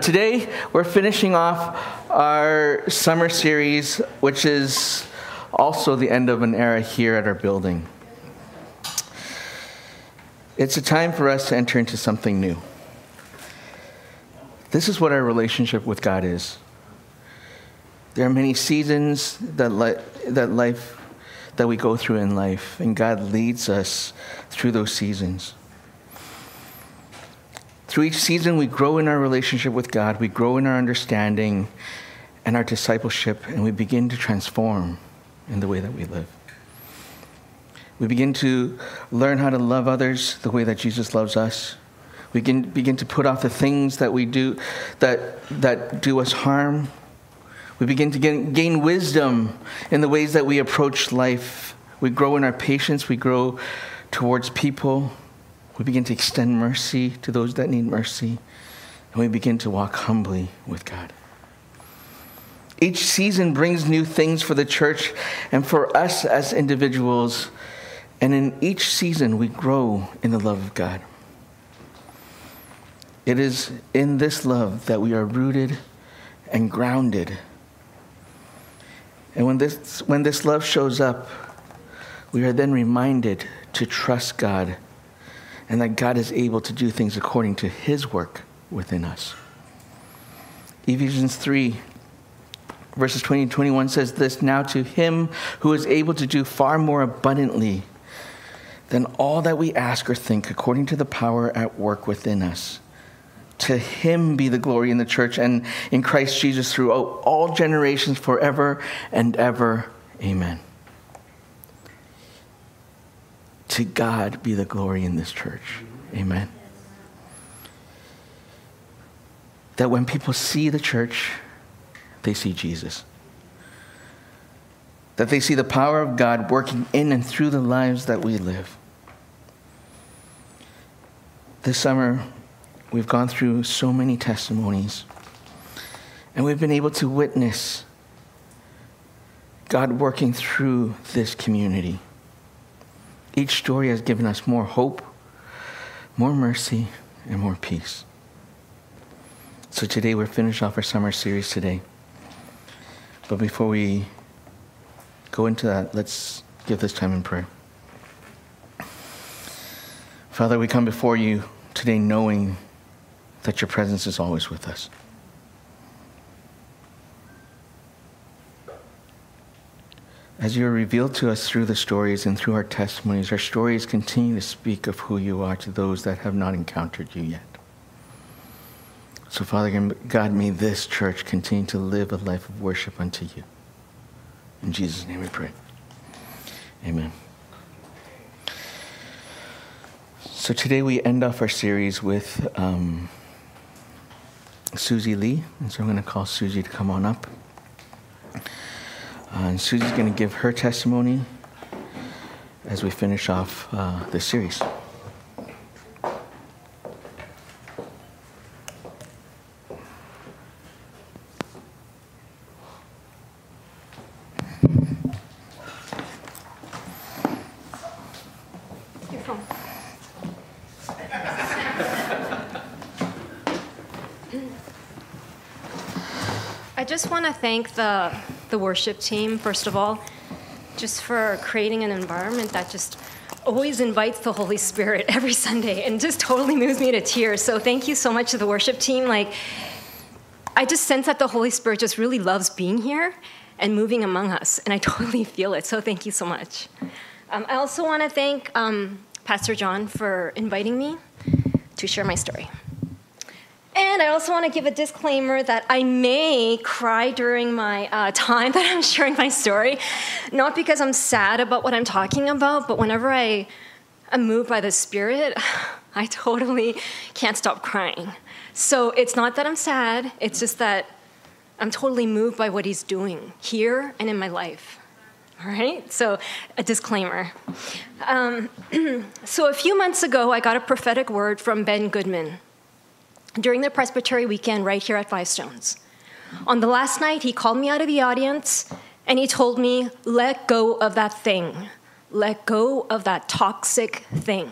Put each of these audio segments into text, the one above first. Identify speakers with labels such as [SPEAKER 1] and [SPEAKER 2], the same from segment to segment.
[SPEAKER 1] Today, we're finishing off our summer series, which is also the end of an era here at our building. It's a time for us to enter into something new. This is what our relationship with God is. There are many seasons that, li- that life that we go through in life, and God leads us through those seasons. Through each season, we grow in our relationship with God, we grow in our understanding and our discipleship, and we begin to transform in the way that we live. We begin to learn how to love others the way that Jesus loves us. We begin to put off the things that we do that, that do us harm. We begin to gain, gain wisdom in the ways that we approach life. We grow in our patience, we grow towards people. We begin to extend mercy to those that need mercy, and we begin to walk humbly with God. Each season brings new things for the church and for us as individuals, and in each season we grow in the love of God. It is in this love that we are rooted and grounded. And when this, when this love shows up, we are then reminded to trust God and that God is able to do things according to his work within us. Ephesians 3, verses 20 and 21 says this Now to him who is able to do far more abundantly than all that we ask or think, according to the power at work within us. To him be the glory in the church and in Christ Jesus throughout all generations, forever and ever. Amen. To God be the glory in this church. Amen. That when people see the church, they see Jesus. That they see the power of God working in and through the lives that we live. This summer, we've gone through so many testimonies, and we've been able to witness God working through this community. Each story has given us more hope, more mercy, and more peace. So today we're finished off our summer series today. But before we go into that, let's give this time in prayer. Father, we come before you today knowing that your presence is always with us. As you are revealed to us through the stories and through our testimonies, our stories continue to speak of who you are to those that have not encountered you yet. So, Father God, may this church continue to live a life of worship unto you. In Jesus' name we pray. Amen. So, today we end off our series with um, Susie Lee. And so I'm going to call Susie to come on up. Uh, and Susie's going to give her testimony as we finish off uh, this series.
[SPEAKER 2] I just want to thank the, the worship team, first of all, just for creating an environment that just always invites the Holy Spirit every Sunday and just totally moves me to tears. So thank you so much to the worship team. Like, I just sense that the Holy Spirit just really loves being here and moving among us, and I totally feel it. So thank you so much. Um, I also want to thank um, Pastor Jon for inviting me to share my story. And I also want to give a disclaimer that I may cry during my uh, time that I'm sharing my story, not because I'm sad about what I'm talking about, but whenever I am moved by the Spirit, I totally can't stop crying. So it's not that I'm sad, it's just that I'm totally moved by what He's doing here and in my life. All right, so a disclaimer. Um, so a few months ago, I got a prophetic word from Ben Goodman during the Presbytery weekend right here at Five Stones. On the last night, he called me out of the audience and he told me, Let go of that thing. Let go of that toxic thing.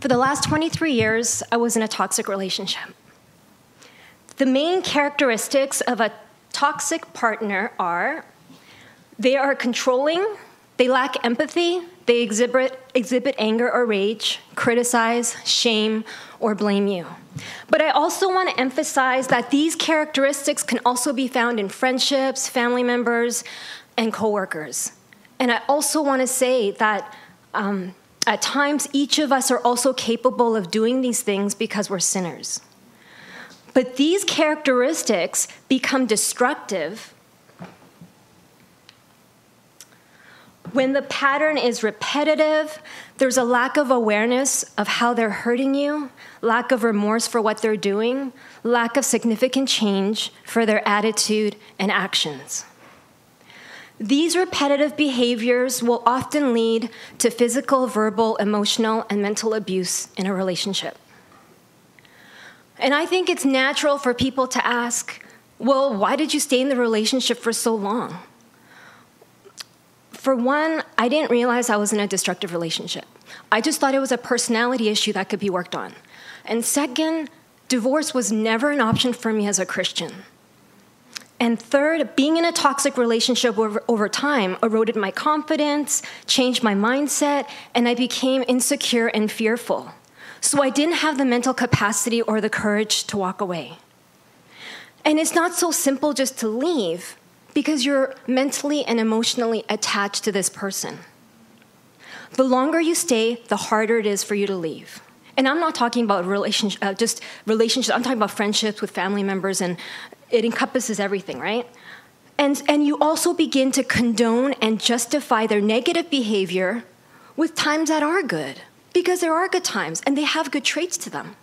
[SPEAKER 2] For the last 23 years, I was in a toxic relationship. The main characteristics of a toxic partner are they are controlling, they lack empathy, they exhibit, exhibit anger or rage, criticize, shame, or blame you. But I also want to emphasize that these characteristics can also be found in friendships, family members, and coworkers. And I also want to say that um, at times each of us are also capable of doing these things because we're sinners. But these characteristics become destructive when the pattern is repetitive, there's a lack of awareness of how they're hurting you, lack of remorse for what they're doing, lack of significant change for their attitude and actions. These repetitive behaviors will often lead to physical, verbal, emotional, and mental abuse in a relationship. And I think it's natural for people to ask, well, why did you stay in the relationship for so long? For one, I didn't realize I was in a destructive relationship. I just thought it was a personality issue that could be worked on. And second, divorce was never an option for me as a Christian. And third, being in a toxic relationship over, over, time eroded my confidence, changed my mindset, and I became insecure and fearful. So I didn't have the mental capacity or the courage to walk away. And it's not so simple just to leave because you're mentally and emotionally attached to this person. The longer you stay, the harder it is for you to leave. And I'm not talking about relationship, uh, just relationships. I'm talking about friendships with family members, and it encompasses everything, right? And, and you also begin to condone and justify their negative behavior with times that are good because there are good times and they have good traits to them.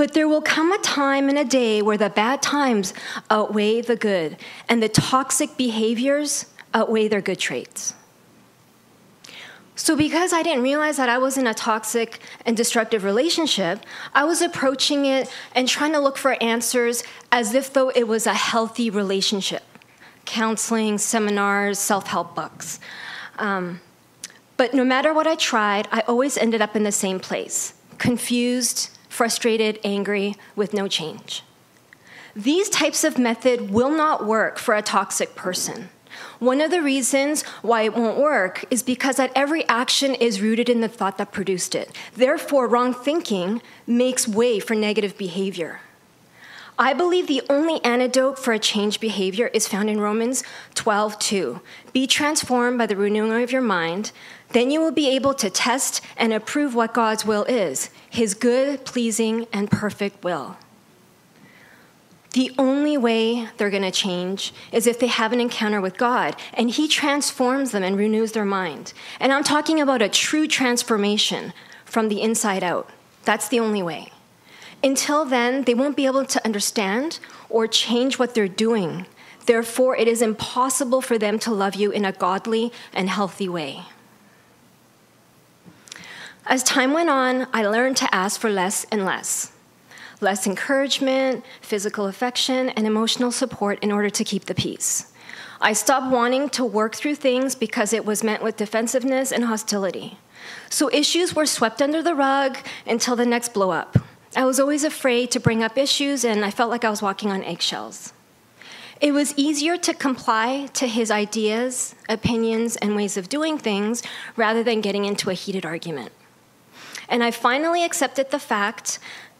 [SPEAKER 2] But there will come a time and a day where the bad times outweigh the good and the toxic behaviors outweigh their good traits. So, because I didn't realize that I was in a toxic and destructive relationship, I was approaching it and trying to look for answers as if though it was a healthy relationship counseling, seminars, self help books. Um, but no matter what I tried, I always ended up in the same place confused, frustrated, angry, with no change. These types of method will not work for a toxic person. One of the reasons why it won't work is because that every action is rooted in the thought that produced it. Therefore, wrong thinking makes way for negative behavior. I believe the only antidote for a changed behavior is found in Romans 12:2. Be transformed by the renewing of your mind, then you will be able to test and approve what God's will is, his good, pleasing, and perfect will. The only way they're going to change is if they have an encounter with God and He transforms them and renews their mind. And I'm talking about a true transformation from the inside out. That's the only way. Until then, they won't be able to understand or change what they're doing. Therefore, it is impossible for them to love you in a godly and healthy way. As time went on, I learned to ask for less and less less encouragement, physical affection, and emotional support in order to keep the peace. I stopped wanting to work through things because it was met with defensiveness and hostility. So issues were swept under the rug until the next blow up. I was always afraid to bring up issues, and I felt like I was walking on eggshells. It was easier to comply to his ideas, opinions, and ways of doing things rather than getting into a heated argument. And I finally accepted the fact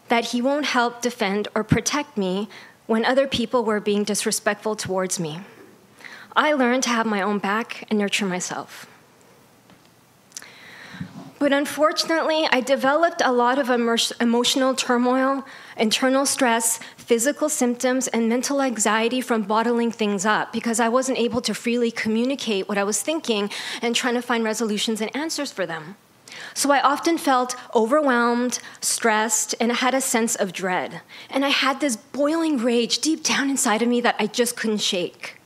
[SPEAKER 2] that he won't help defend or protect me when other people were being disrespectful towards me. I learned to have my own back and nurture myself. But unfortunately, I developed a lot of emotional turmoil, internal stress, physical symptoms, and mental anxiety from bottling things up because I wasn't able to freely communicate what I was thinking and trying to find resolutions and answers for them. So I often felt overwhelmed, stressed, and I had a sense of dread. And I had this boiling rage deep down inside of me that I just couldn't shake,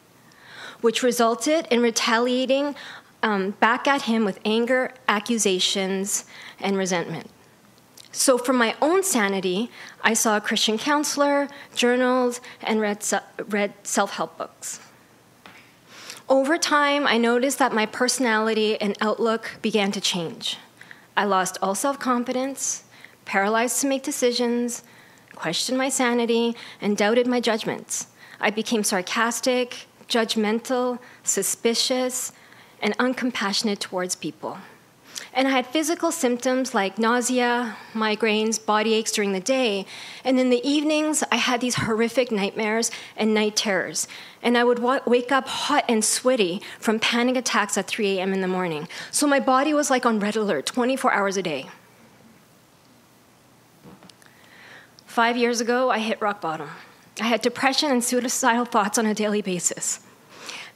[SPEAKER 2] which resulted in retaliating um, back at him with anger, accusations, and resentment. So, for my own sanity, I saw a Christian counselor, journaled, and read, read self help books. Over time, I noticed that my personality and outlook began to change. I lost all self confidence, paralyzed to make decisions, questioned my sanity, and doubted my judgments. I became sarcastic, judgmental, suspicious, and uncompassionate towards people. And I had physical symptoms like nausea, migraines, body aches during the day. And in the evenings, I had these horrific nightmares and night terrors. And I would wake up hot and sweaty from panic attacks at 3 a.m. in the morning. So my body was like on red alert 24 hours a day. Five years ago, I hit rock bottom. I had depression and suicidal thoughts on a daily basis.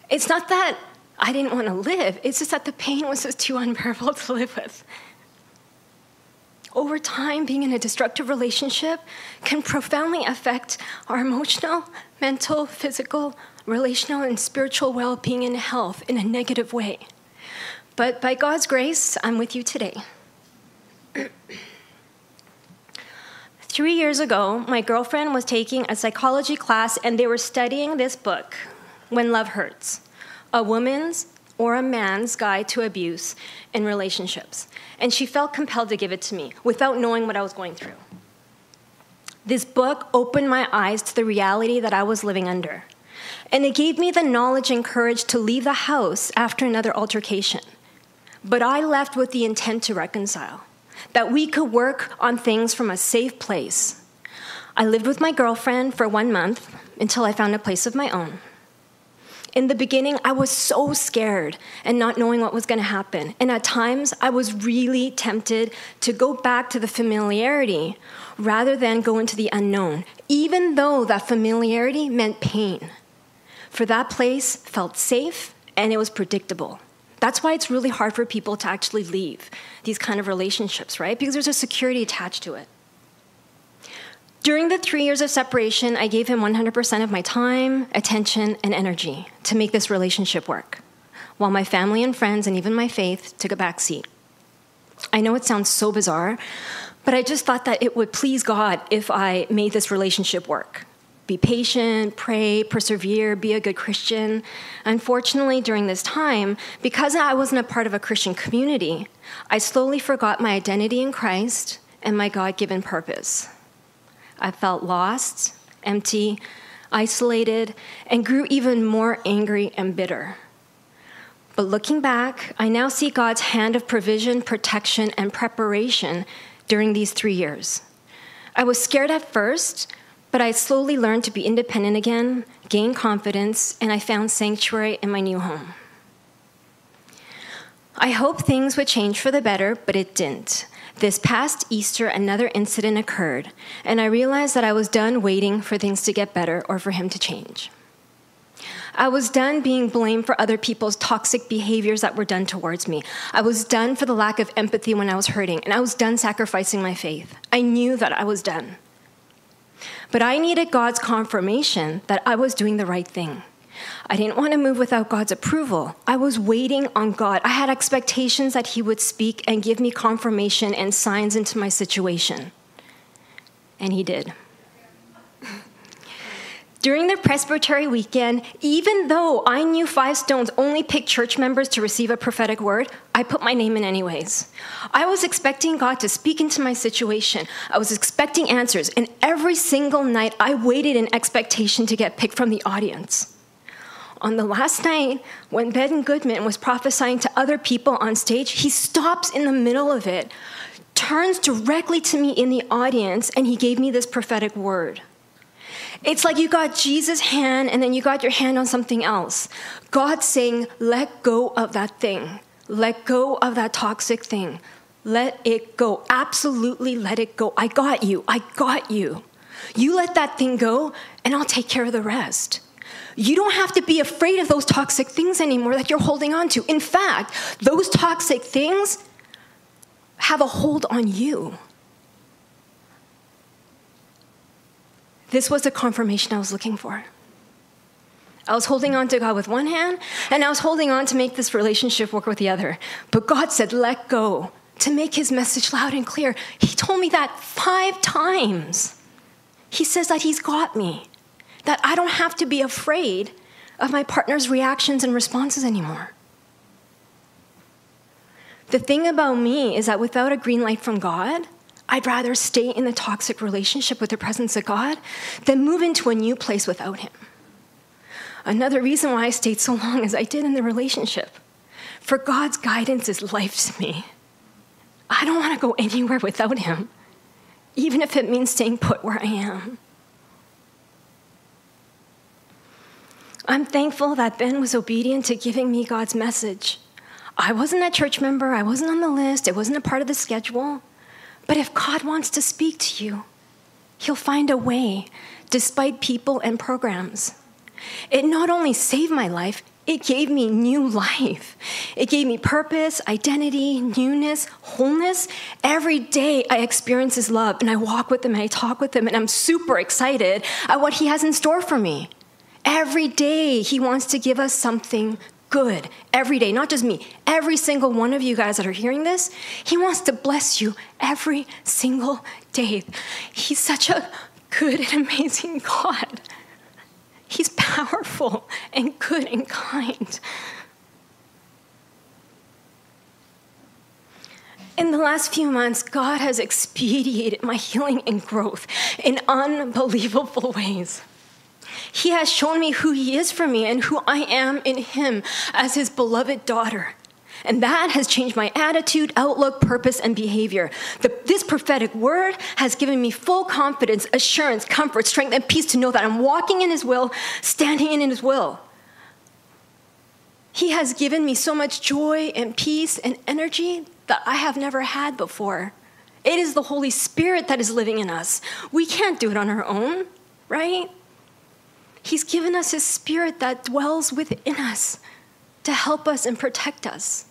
[SPEAKER 2] It's not that I didn't want to live. It's just that the pain was just too unbearable to live with. Over time, being in a destructive relationship can profoundly affect our emotional, mental, physical, relational, and spiritual well being and health in a negative way. But by God's grace, I'm with you today. Three years ago, my girlfriend was taking a psychology class and they were studying this book, When Love Hurts a woman's or a man's guide to abuse in relationships. And she felt compelled to give it to me without knowing what I was going through. This book opened my eyes to the reality that I was living under. And it gave me the knowledge and courage to leave the house after another altercation. But I left with the intent to reconcile, that we could work on things from a safe place. I lived with my girlfriend for one month until I found a place of my own. In the beginning, I was so scared and not knowing what was going to happen. And at times, I was really tempted to go back to the familiarity rather than go into the unknown, even though that familiarity meant pain. For that place felt safe and it was predictable. That's why it's really hard for people to actually leave these kind of relationships, right? Because there's a security attached to it. During the three years of separation, I gave him 100% of my time, attention, and energy to make this relationship work, while my family and friends and even my faith took a backseat. I know it sounds so bizarre, but I just thought that it would please God if I made this relationship work. Be patient, pray, persevere, be a good Christian. Unfortunately, during this time, because I wasn't a part of a Christian community, I slowly forgot my identity in Christ and my God given purpose. I felt lost, empty, isolated, and grew even more angry and bitter. But looking back, I now see God's hand of provision, protection, and preparation during these three years. I was scared at first, but I slowly learned to be independent again, gain confidence, and I found sanctuary in my new home. I hoped things would change for the better, but it didn't. This past Easter, another incident occurred, and I realized that I was done waiting for things to get better or for him to change. I was done being blamed for other people's toxic behaviors that were done towards me. I was done for the lack of empathy when I was hurting, and I was done sacrificing my faith. I knew that I was done. But I needed God's confirmation that I was doing the right thing. I didn't want to move without God's approval. I was waiting on God. I had expectations that He would speak and give me confirmation and signs into my situation. And He did. During the Presbytery weekend, even though I knew Five Stones only picked church members to receive a prophetic word, I put my name in anyways. I was expecting God to speak into my situation. I was expecting answers, and every single night I waited in expectation to get picked from the audience on the last night when Ben Goodman was prophesying to other people on stage, he stops in the middle of it, turns directly to me in the audience, and he gave me this prophetic word. It's like you got Jesus' hand and then you got your hand on something else. God saying, let go of that thing. Let go of that toxic thing. Let it go. Absolutely let it go. I got you. I got you. You let that thing go, and I'll take care of the rest. You don't have to be afraid of those toxic things anymore that you're holding on to. In fact, those toxic things have a hold on you. This was the confirmation I was looking for. I was holding on to God with one hand, and I was holding on to make this relationship work with the other. But God said, let go, to make his message loud and clear. He told me that five times. He says that he's got me that I don't have to be afraid of my partner's reactions and responses anymore. The thing about me is that without a green light from God, I'd rather stay in the toxic relationship with the presence of God than move into a new place without Him. Another reason why I stayed so long as I did in the relationship. For God's guidance is life to me. I don't want to go anywhere without Him, even if it means staying put where I am. I'm thankful that Ben was obedient to giving me God's message. I wasn't a church member, I wasn't on the list, it wasn't a part of the schedule. But if God wants to speak to you, He'll find a way, despite people and programs. It not only saved my life, it gave me new life. It gave me purpose, identity, newness, wholeness. Every day I experience His love and I walk with Him and I talk with Him and I'm super excited at what He has in store for me. Every day He wants to give us something good every day, not just me, every single one of you guys that are hearing this, He wants to bless you every single day. He's such a good and amazing God. He's powerful and good and kind. In the last few months, God has expedited my healing and growth in unbelievable ways. He has shown me who He is for me and who I am in Him as His beloved daughter. And that has changed my attitude, outlook, purpose, and behavior. The, this prophetic word has given me full confidence, assurance, comfort, strength, and peace to know that I'm walking in His will, standing in His will. He has given me so much joy and peace and energy that I have never had before. It is the Holy Spirit that is living in us. We can't do it on our own, right? He's given us His Spirit that dwells within us to help us and protect us.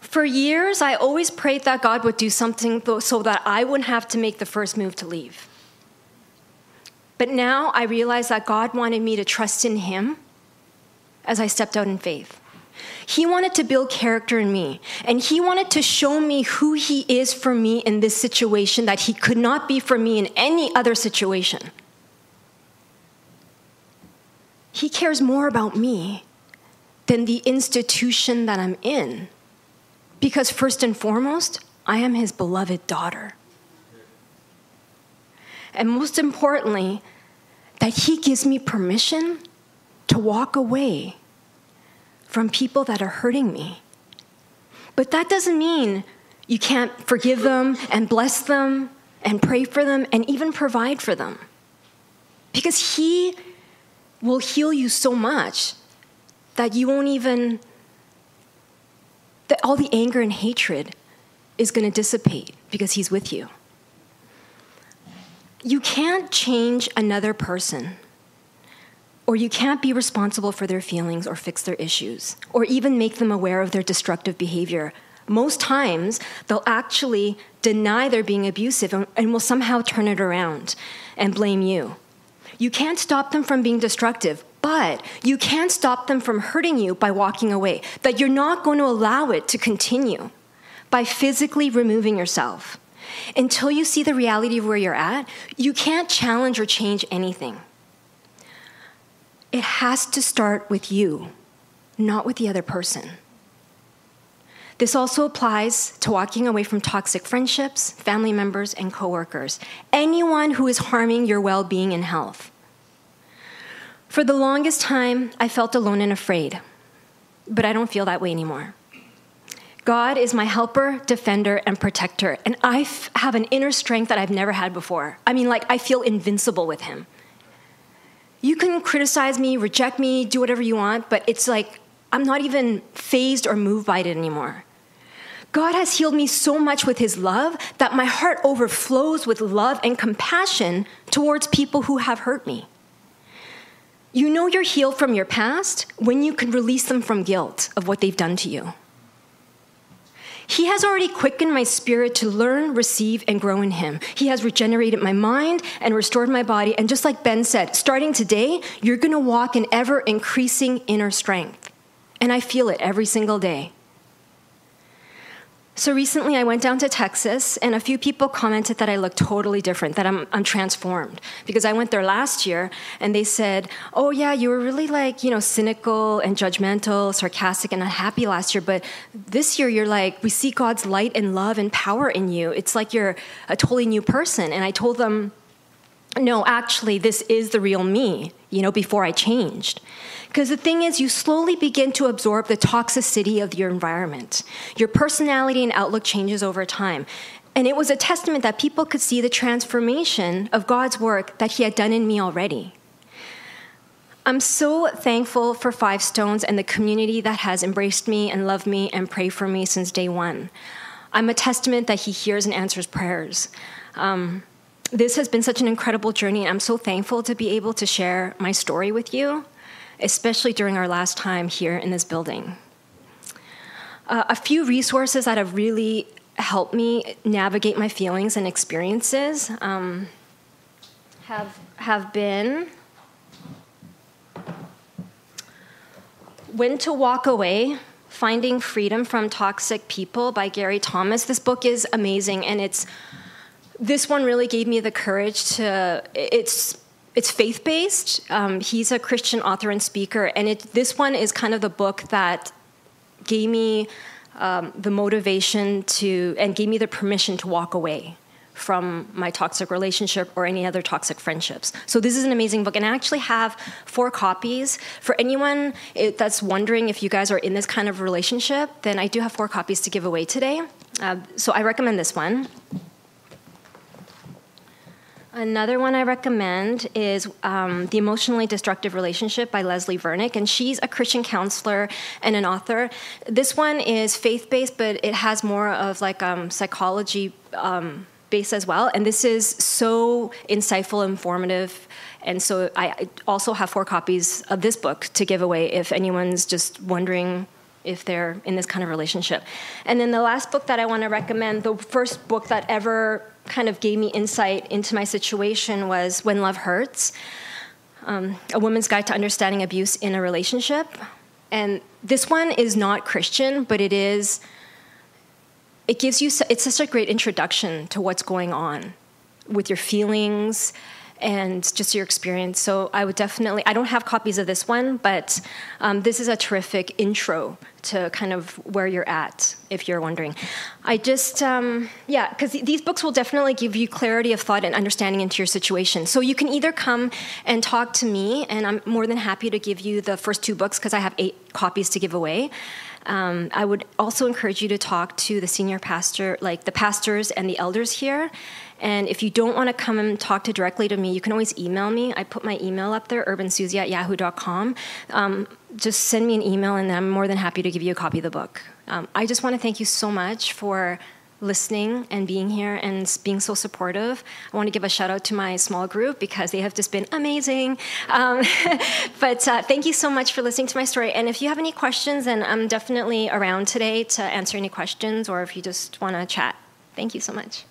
[SPEAKER 2] For years, I always prayed that God would do something so that I wouldn't have to make the first move to leave. But now I realize that God wanted me to trust in Him as I stepped out in faith. He wanted to build character in me, and He wanted to show me who He is for me in this situation that He could not be for me in any other situation. He cares more about me than the institution that I'm in, because first and foremost, I am His beloved daughter. And most importantly, that He gives me permission to walk away from people that are hurting me. But that doesn't mean you can't forgive them and bless them and pray for them and even provide for them. Because He will heal you so much that you won't even, that all the anger and hatred is going to dissipate because He's with you. You can't change another person or you can't be responsible for their feelings or fix their issues, or even make them aware of their destructive behavior. Most times, they'll actually deny they're being abusive and, and will somehow turn it around and blame you. You can't stop them from being destructive, but you can stop them from hurting you by walking away, that you're not going to allow it to continue by physically removing yourself. Until you see the reality of where you're at, you can't challenge or change anything. It has to start with you, not with the other person. This also applies to walking away from toxic friendships, family members, and coworkers, anyone who is harming your well being and health. For the longest time, I felt alone and afraid, but I don't feel that way anymore. God is my helper, defender, and protector, and I have an inner strength that I've never had before. I mean, like, I feel invincible with Him. You can criticize me, reject me, do whatever you want, but it's like I'm not even fazed or moved by it anymore. God has healed me so much with his love that my heart overflows with love and compassion towards people who have hurt me. You know you're healed from your past when you can release them from guilt of what they've done to you. He has already quickened my spirit to learn, receive, and grow in Him. He has regenerated my mind and restored my body. And just like Ben said, starting today, you're going to walk in ever increasing inner strength. And I feel it every single day. So recently, I went down to Texas, and a few people commented that I look totally different, that I'm, I'm transformed. Because I went there last year, and they said, Oh, yeah, you were really like, you know, cynical and judgmental, sarcastic, and unhappy last year. But this year, you're like, We see God's light and love and power in you. It's like you're a totally new person. And I told them, No, actually, this is the real me, you know, before I changed. Because the thing is, you slowly begin to absorb the toxicity of your environment. Your personality and outlook changes over time. And it was a testament that people could see the transformation of God's work that He had done in me already. I'm so thankful for Five Stones and the community that has embraced me and loved me and prayed for me since day one. I'm a testament that He hears and answers prayers. Um, this has been such an incredible journey, and I'm so thankful to be able to share my story with you especially during our last time here in this building. Uh, a few resources that have really helped me navigate my feelings and experiences um, have, have been When to Walk Away Finding Freedom from Toxic People by Gary Thomas. This book is amazing, and it's this one really gave me the courage to. It's it's faith based. Um, he's a Christian author and speaker, and it, this one is kind of the book that gave me um, the motivation to and gave me the permission to walk away from my toxic relationship or any other toxic friendships. So this is an amazing book, and I actually have four copies for anyone that's wondering if you guys are in this kind of relationship. Then I do have four copies to give away today. Uh, so I recommend this one. Another one I recommend is um, The Emotionally Destructive Relationship by Leslie Vernick, and she's a Christian counselor and an author. This one is faith based, but it has more of like um, psychology um, based as well. And this is so insightful, informative. And so I also have four copies of this book to give away if anyone's just wondering if they're in this kind of relationship. And then the last book that I want to recommend, the first book that ever kind of gave me insight into my situation was When Love Hurts um, A Woman's Guide to Understanding Abuse in a Relationship. And this one is not Christian, but it is, it gives you, it's such a great introduction to what's going on with your feelings and just your experience. So I would definitely, I don't have copies of this one, but um, this is a terrific intro to kind of where you're at, if you're wondering. I just, um, yeah, because these books will definitely give you clarity of thought and understanding into your situation. So you can either come and talk to me, and I'm more than happy to give you the first two books because I have eight copies to give away. Um, I would also encourage you to talk to the senior pastor, like the pastors and the elders here. And if you don't want to come and talk to directly to me, you can always email me. I put my email up there, urbansusie at yahoo.com. Um, just send me an email, and I'm more than happy to give you a copy of the book. Um, I just want to thank you so much for listening and being here and being so supportive. I want to give a shout out to my small group because they have just been amazing. Um, but uh, thank you so much for listening to my story. And if you have any questions, then I'm definitely around today to answer any questions or if you just want to chat. Thank you so much.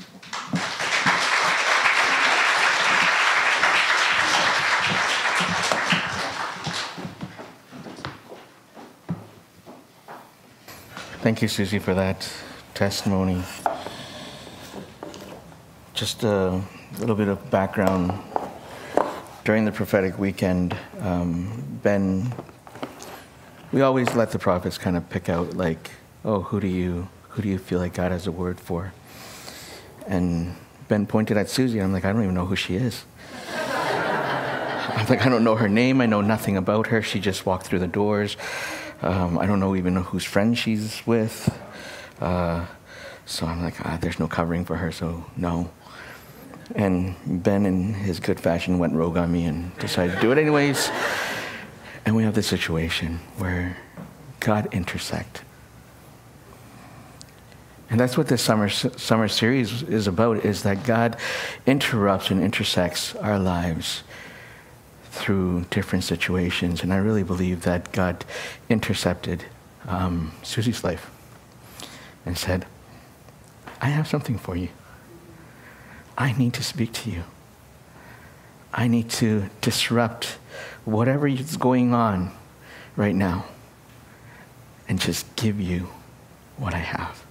[SPEAKER 1] Thank you, Susie, for that testimony. Just a little bit of background. During the prophetic weekend, um, Ben, we always let the prophets kind of pick out, like, oh, who do you who do you feel like God has a word for? And Ben pointed at Susie, and I'm like, I don't even know who she is. I'm like, I don't know her name. I know nothing about her. She just walked through the doors. Um, I don't know even whose friend she's with. Uh, so I'm like, ah, there's no covering for her, so no. And Ben, in his good fashion, went rogue on me and decided to do it anyways. And we have this situation where God intersect. And that's what this summer, summer series is about, is that God interrupts and intersects our lives through different situations. And I really believe that God intercepted um, Susie's life and said, I have something for you. I need to speak to you. I need to disrupt whatever is going on right now and just give you what I have.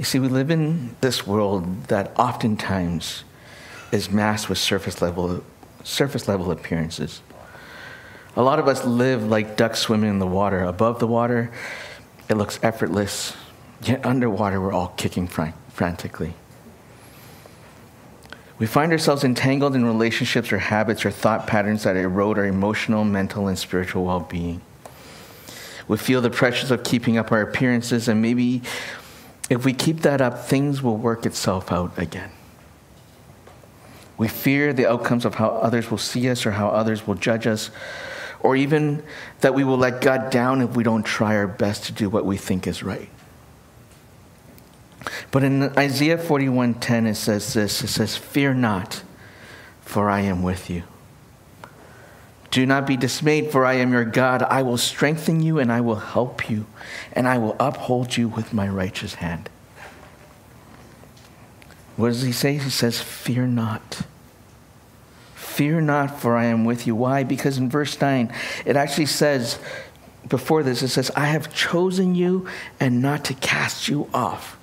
[SPEAKER 1] You see, we live in this world that oftentimes is masked with surface level, surface level appearances. A lot of us live like ducks swimming in the water. Above the water, it looks effortless, yet underwater, we're all kicking frantically. We find ourselves entangled in relationships or habits or thought patterns that erode our emotional, mental, and spiritual well being. We feel the pressures of keeping up our appearances, and maybe if we keep that up, things will work itself out again. We fear the outcomes of how others will see us or how others will judge us, or even that we will let God down if we don't try our best to do what we think is right. But in Isaiah 41:10 it says this, it says, "Fear not, for I am with you." Do not be dismayed, for I am your God. I will strengthen you and I will help you, and I will uphold you with my righteous hand. What does he say? He says, Fear not. Fear not, for I am with you. Why? Because in verse 9, it actually says, before this, it says, I have chosen you and not to cast you off.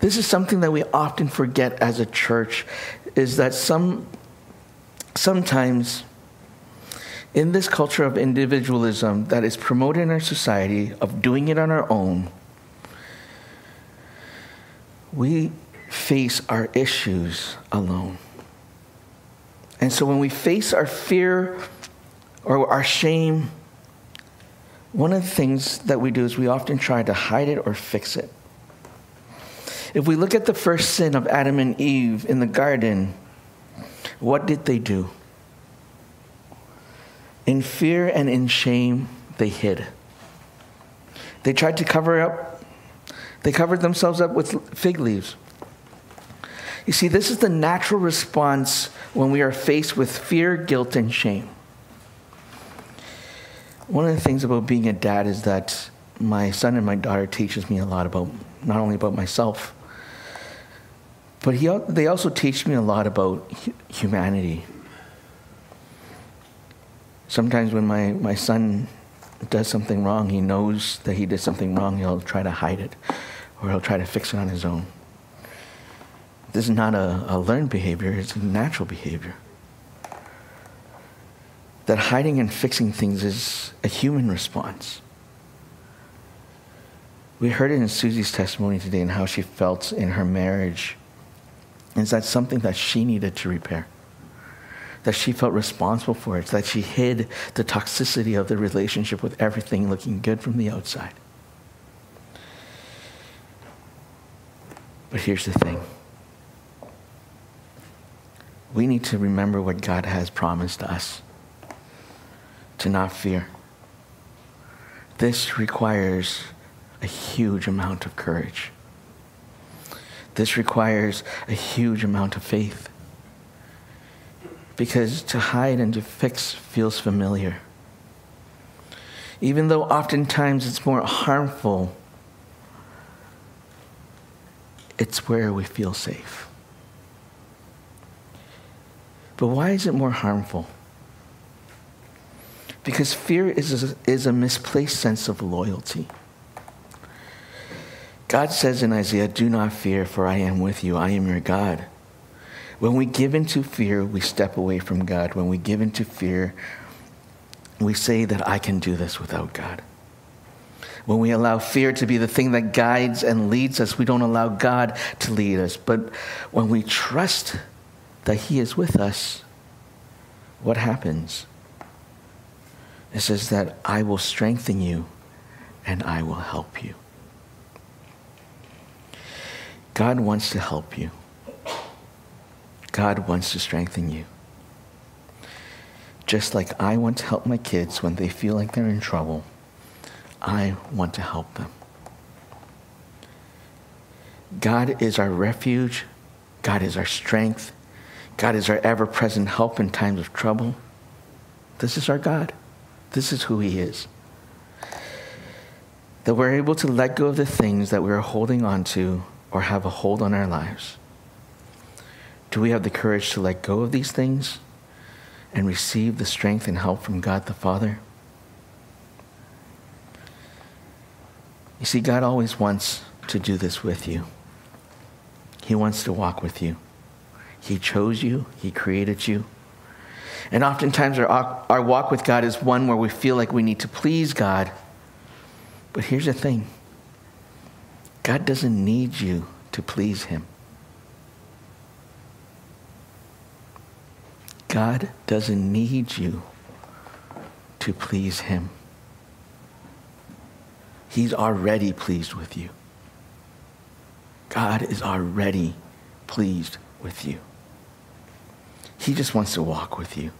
[SPEAKER 1] This is something that we often forget as a church, is that some sometimes in this culture of individualism that is promoted in our society, of doing it on our own, we face our issues alone. And so when we face our fear or our shame, one of the things that we do is we often try to hide it or fix it. If we look at the first sin of Adam and Eve in the garden, what did they do? In fear and in shame, they hid. They tried to cover up, they covered themselves up with fig leaves. You see, this is the natural response when we are faced with fear, guilt, and shame. One of the things about being a dad is that my son and my daughter teaches me a lot about not only about myself, but he, they also teach me a lot about humanity. Sometimes when my, my son does something wrong, he knows that he did something wrong, he'll try to hide it or he'll try to fix it on his own. This is not a, a learned behavior, it's a natural behavior. That hiding and fixing things is a human response. We heard it in Susie's testimony today and how she felt in her marriage is that something that she needed to repair? That she felt responsible for it, that she hid the toxicity of the relationship with everything looking good from the outside. But here's the thing we need to remember what God has promised us to not fear. This requires a huge amount of courage. This requires a huge amount of faith. Because to hide and to fix feels familiar. Even though oftentimes it's more harmful, it's where we feel safe. But why is it more harmful? Because fear is a, is a misplaced sense of loyalty. God says in Isaiah, Do not fear, for I am with you. I am your God. When we give into fear, we step away from God. When we give into fear, we say that I can do this without God. When we allow fear to be the thing that guides and leads us, we don't allow God to lead us. But when we trust that He is with us, what happens? It says that I will strengthen you and I will help you. God wants to help you. God wants to strengthen you. Just like I want to help my kids when they feel like they're in trouble, I want to help them. God is our refuge. God is our strength. God is our ever present help in times of trouble. This is our God. This is who He is. That we're able to let go of the things that we are holding on to or have a hold on our lives? Do we have the courage to let go of these things and receive the strength and help from God the Father? You see, God always wants to do this with you. He wants to walk with you. He chose you, He created you. And oftentimes, our, our walk with God is one where we feel like we need to please God. But here's the thing God doesn't need you to please Him. God doesn't need you to please Him. He's already pleased with you. God is already pleased with you. He just wants to walk with you.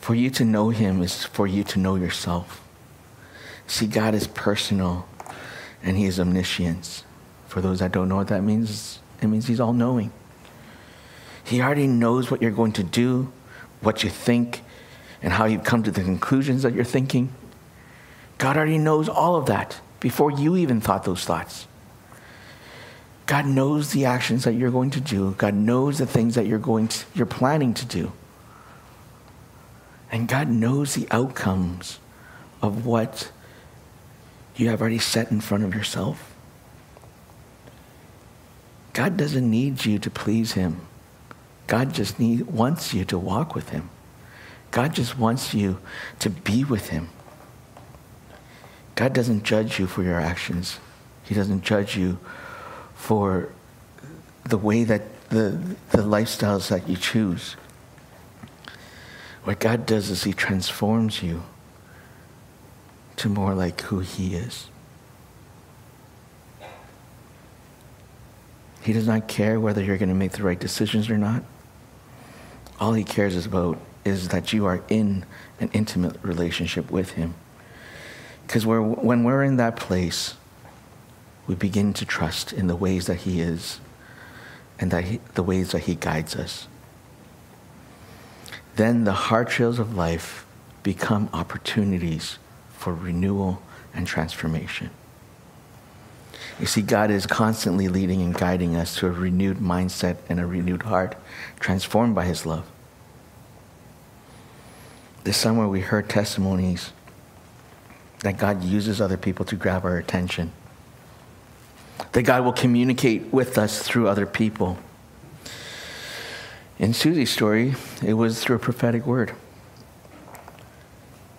[SPEAKER 1] For you to know Him is for you to know yourself. See, God is personal and He is omniscience. For those that don't know what that means, it means He's all knowing. He already knows what you're going to do, what you think, and how you've come to the conclusions that you're thinking. God already knows all of that before you even thought those thoughts. God knows the actions that you're going to do. God knows the things that you're going to, you're planning to do. And God knows the outcomes of what you have already set in front of yourself. God doesn't need you to please him. God just need, wants you to walk with him. God just wants you to be with him. God doesn't judge you for your actions. He doesn't judge you for the way that the, the lifestyles that you choose. What God does is He transforms you to more like who He is. He does not care whether you're going to make the right decisions or not. All He cares about is that you are in an intimate relationship with Him. Because when we're in that place, we begin to trust in the ways that He is and that he, the ways that He guides us. Then the hard trails of life become opportunities for renewal and transformation. You see, God is constantly leading and guiding us to a renewed mindset and a renewed heart, transformed by His love. This summer, we heard testimonies that God uses other people to grab our attention that God will communicate with us through other people. In Susie's story, it was through a prophetic word.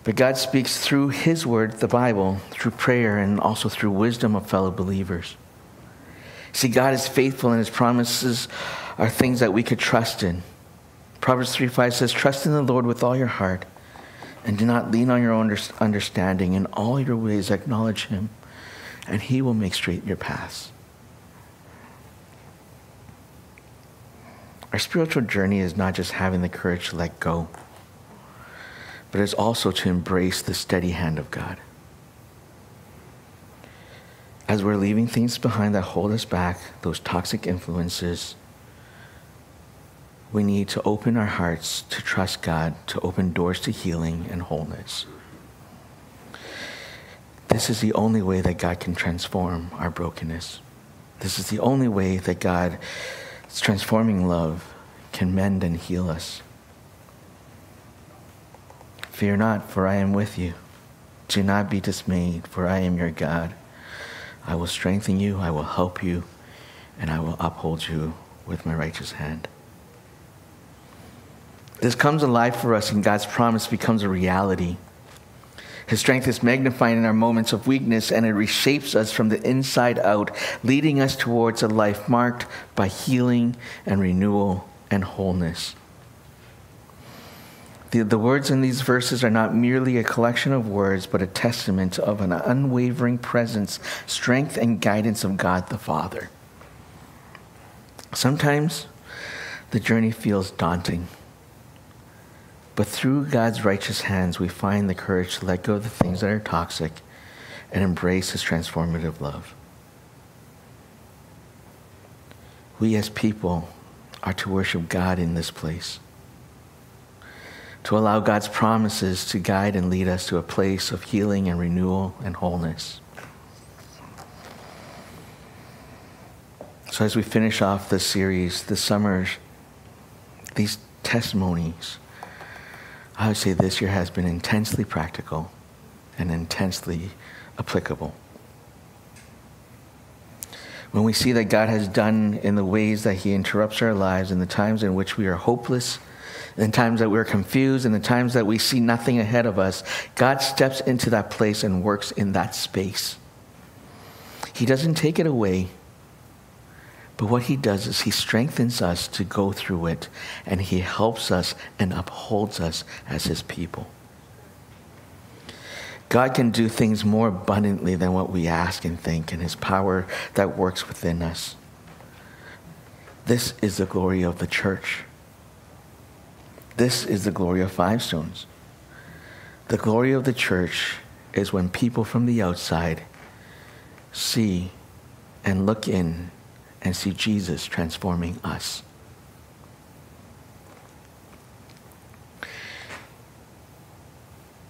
[SPEAKER 1] But God speaks through His word, the Bible, through prayer, and also through wisdom of fellow believers. See, God is faithful, and His promises are things that we could trust in. Proverbs 3 5 says, Trust in the Lord with all your heart, and do not lean on your own understanding. In all your ways, acknowledge Him and He will make straight your paths. Our spiritual journey is not just having the courage to let go, but it's also to embrace the steady hand of God. As we're leaving things behind that hold us back, those toxic influences, we need to open our hearts to trust God, to open doors to healing and wholeness. This is the only way that God can transform our brokenness. This is the only way that God's transforming love can mend and heal us. Fear not, for I am with you. Do not be dismayed, for I am your God. I will strengthen you, I will help you, and I will uphold you with my righteous hand. This comes alive for us, and God's promise becomes a reality. His strength is magnified in our moments of weakness, and it reshapes us from the inside out, leading us towards a life marked by healing and renewal and wholeness. The, the words in these verses are not merely a collection of words, but a testament of an unwavering presence, strength, and guidance of God the Father. Sometimes the journey feels daunting. But through God's righteous hands, we find the courage to let go of the things that are toxic and embrace His transformative love. We as people are to worship God in this place, to allow God's promises to guide and lead us to a place of healing and renewal and wholeness. So, as we finish off this series this summer, these testimonies I would say this year has been intensely practical and intensely applicable. When we see that God has done in the ways that He interrupts our lives, in the times in which we are hopeless, in times that we're confused, in the times that we see nothing ahead of us, God steps into that place and works in that space. He doesn't take it away, but what He does is He strengthens us to go through it, and He helps us and upholds us as His people. God can do things more abundantly than what we ask and think, and His power that works within us. This is the glory of the church. This is the glory of Five Stones. The glory of the church is when people from the outside see and look in and see Jesus transforming us.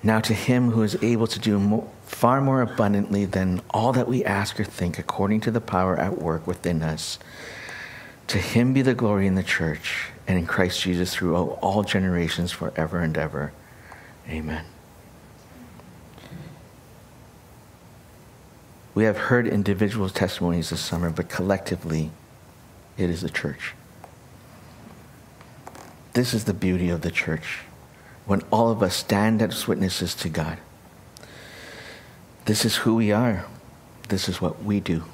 [SPEAKER 1] Now, to him who is able to do more, far more abundantly than all that we ask or think, according to the power at work within us, to him be the glory in the church and in Christ Jesus through all generations, forever and ever. Amen. We have heard individual testimonies this summer, but collectively, it is the church. This is the beauty of the church when all of us stand as witnesses to God. This is who we are. This is what we do.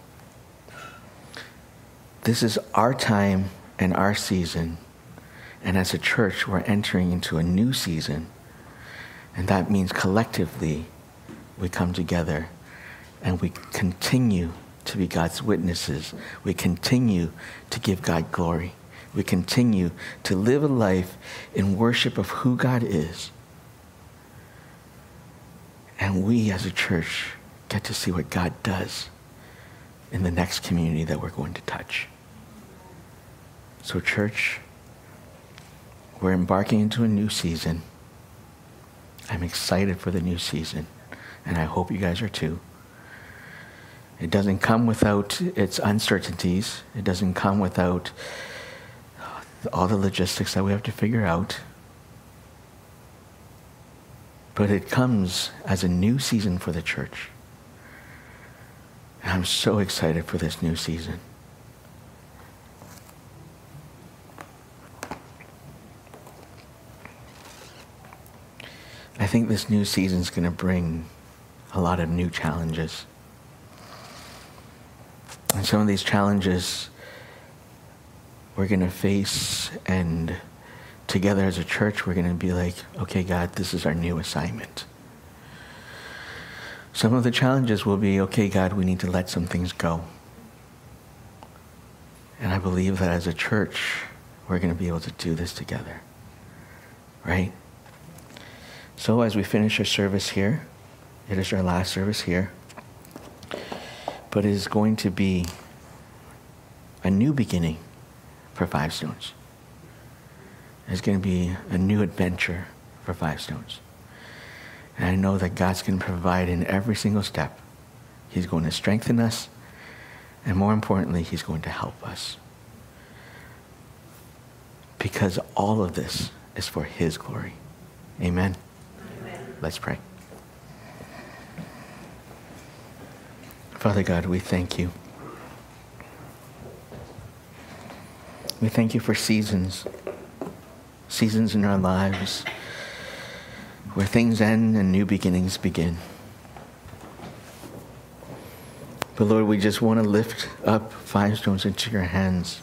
[SPEAKER 1] This is our time and our season. And as a church, we're entering into a new season. And that means collectively, we come together and we continue to be God's witnesses. We continue to give God glory we continue to live a life in worship of who God is. And we as a church get to see what God does in the next community that we're going to touch. So, church, we're embarking into a new season. I'm excited for the new season, and I hope you guys are too. It doesn't come without its uncertainties, it doesn't come without all the logistics that we have to figure out. But it comes as a new season for the church. And I'm so excited for this new season. I think this new season is going to bring a lot of new challenges. And some of these challenges we're going to face and together as a church we're going to be like okay god this is our new assignment. Some of the challenges will be okay god we need to let some things go. And i believe that as a church we're going to be able to do this together right so as we finish our service here it is our last service here but it is going to be a new beginning for Five Stones. It's going to be a new adventure for Five Stones. And I know that God's going to provide in every single step. He's going to strengthen us, and more importantly, He's going to help us. Because all of this is for His glory. Amen. Let's pray. Father God, we thank you. We thank you for seasons, seasons in our lives where things end and new beginnings begin. But Lord, we just want to lift up Five Stones into your hands.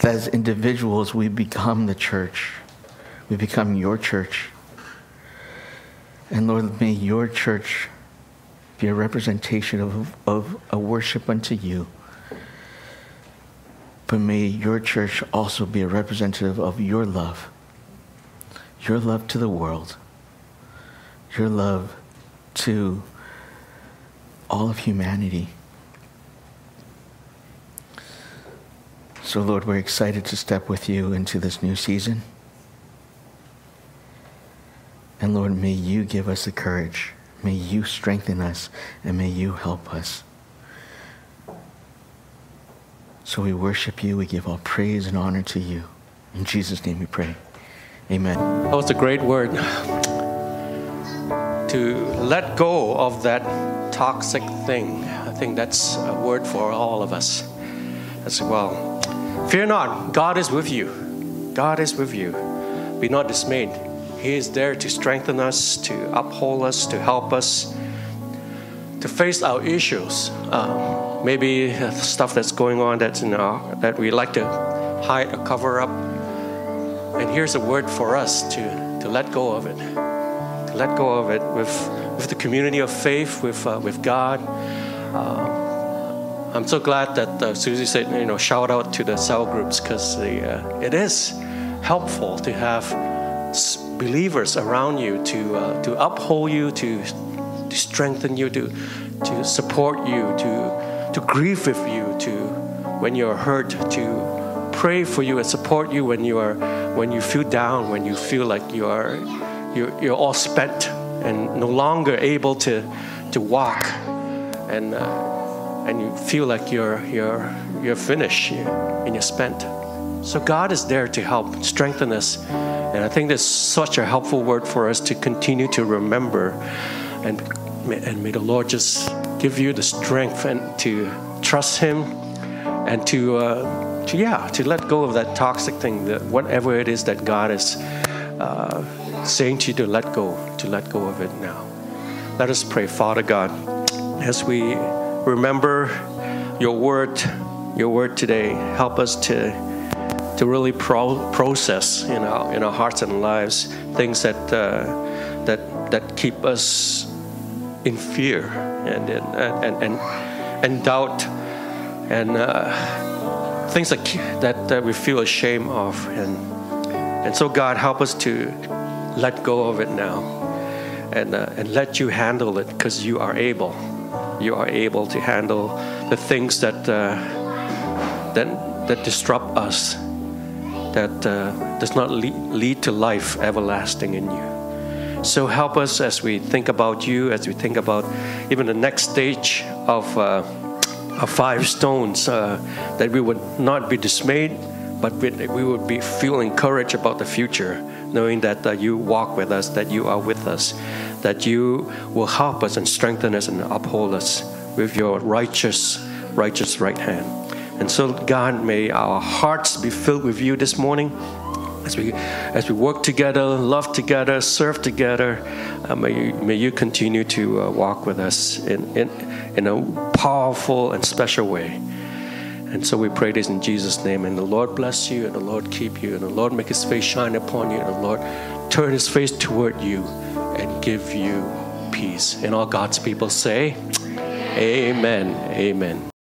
[SPEAKER 1] That as individuals, we become the church. We become your church. And Lord, may your church be a representation of, of a worship unto you but may your church also be a representative of your love, your love to the world, your love to all of humanity. So, Lord, we're excited to step with you into this new season. And Lord, may you give us the courage. May you strengthen us and may you help us. So we worship you. We give all praise and honor to you. In Jesus' name we pray. Amen.
[SPEAKER 3] That was a great word. to let go of that toxic thing. I think that's a word for all of us as well. Fear not, God is with you. God is with you. Be not dismayed. He is there to strengthen us, to uphold us, to help us, to face our issues. Um, maybe stuff that's going on that's in our, that we like to hide or cover up. And here's a word for us to, to let go of it. To let go of it with, with the community of faith, with, uh, with God. Uh, I'm so glad that uh, Susie said, you know, shout out to the cell groups because uh, it is helpful to have believers around you to, uh, to uphold you, to, to strengthen you, to, to support you, to, to grieve with you, to when you're hurt, to pray for you and support you when you are when you feel down, when you feel like you are you're, you're all spent and no longer able to to walk, and uh, and you feel like you're you're you're finished and you're spent. So God is there to help strengthen us and I think that's such a helpful word for us to continue to remember. And, and may the Lord just give you the strength and to trust Him and to, uh, to yeah, to let go of that toxic thing, that whatever it is that God is uh, saying to you to let go, to let go of it now. Let us pray, Father God, as we remember your word, your word today, help us to to really pro- process in our in our hearts and lives things that uh, that that keep us in fear and and and and, and doubt and uh, things that that uh, we feel ashamed of. And and so God help us to let go of it now and uh, and let you handle it because you are able. You are able to handle the things that uh, that that disrupt us that uh, does not lead, lead to life everlasting in you. So help us as we think about you, as we think about even the next stage of, uh, of five stones, uh, that we would not be dismayed, but we, we would be feel encouraged about the future, knowing that uh, you walk with us, that you are with us, that you will help us and strengthen us and uphold us with your righteous, righteous right hand. And so, God, may our hearts be filled with you this morning as we as we work together, love together, serve together. Uh, may you, may you continue to uh, walk with us in, in in a powerful and special way. And so we pray this in Jesus' name. And the Lord bless you, and the Lord keep you, and the Lord make His face shine upon you, and the Lord turn His face toward you and give you peace. And all God's people say, Amen. Amen.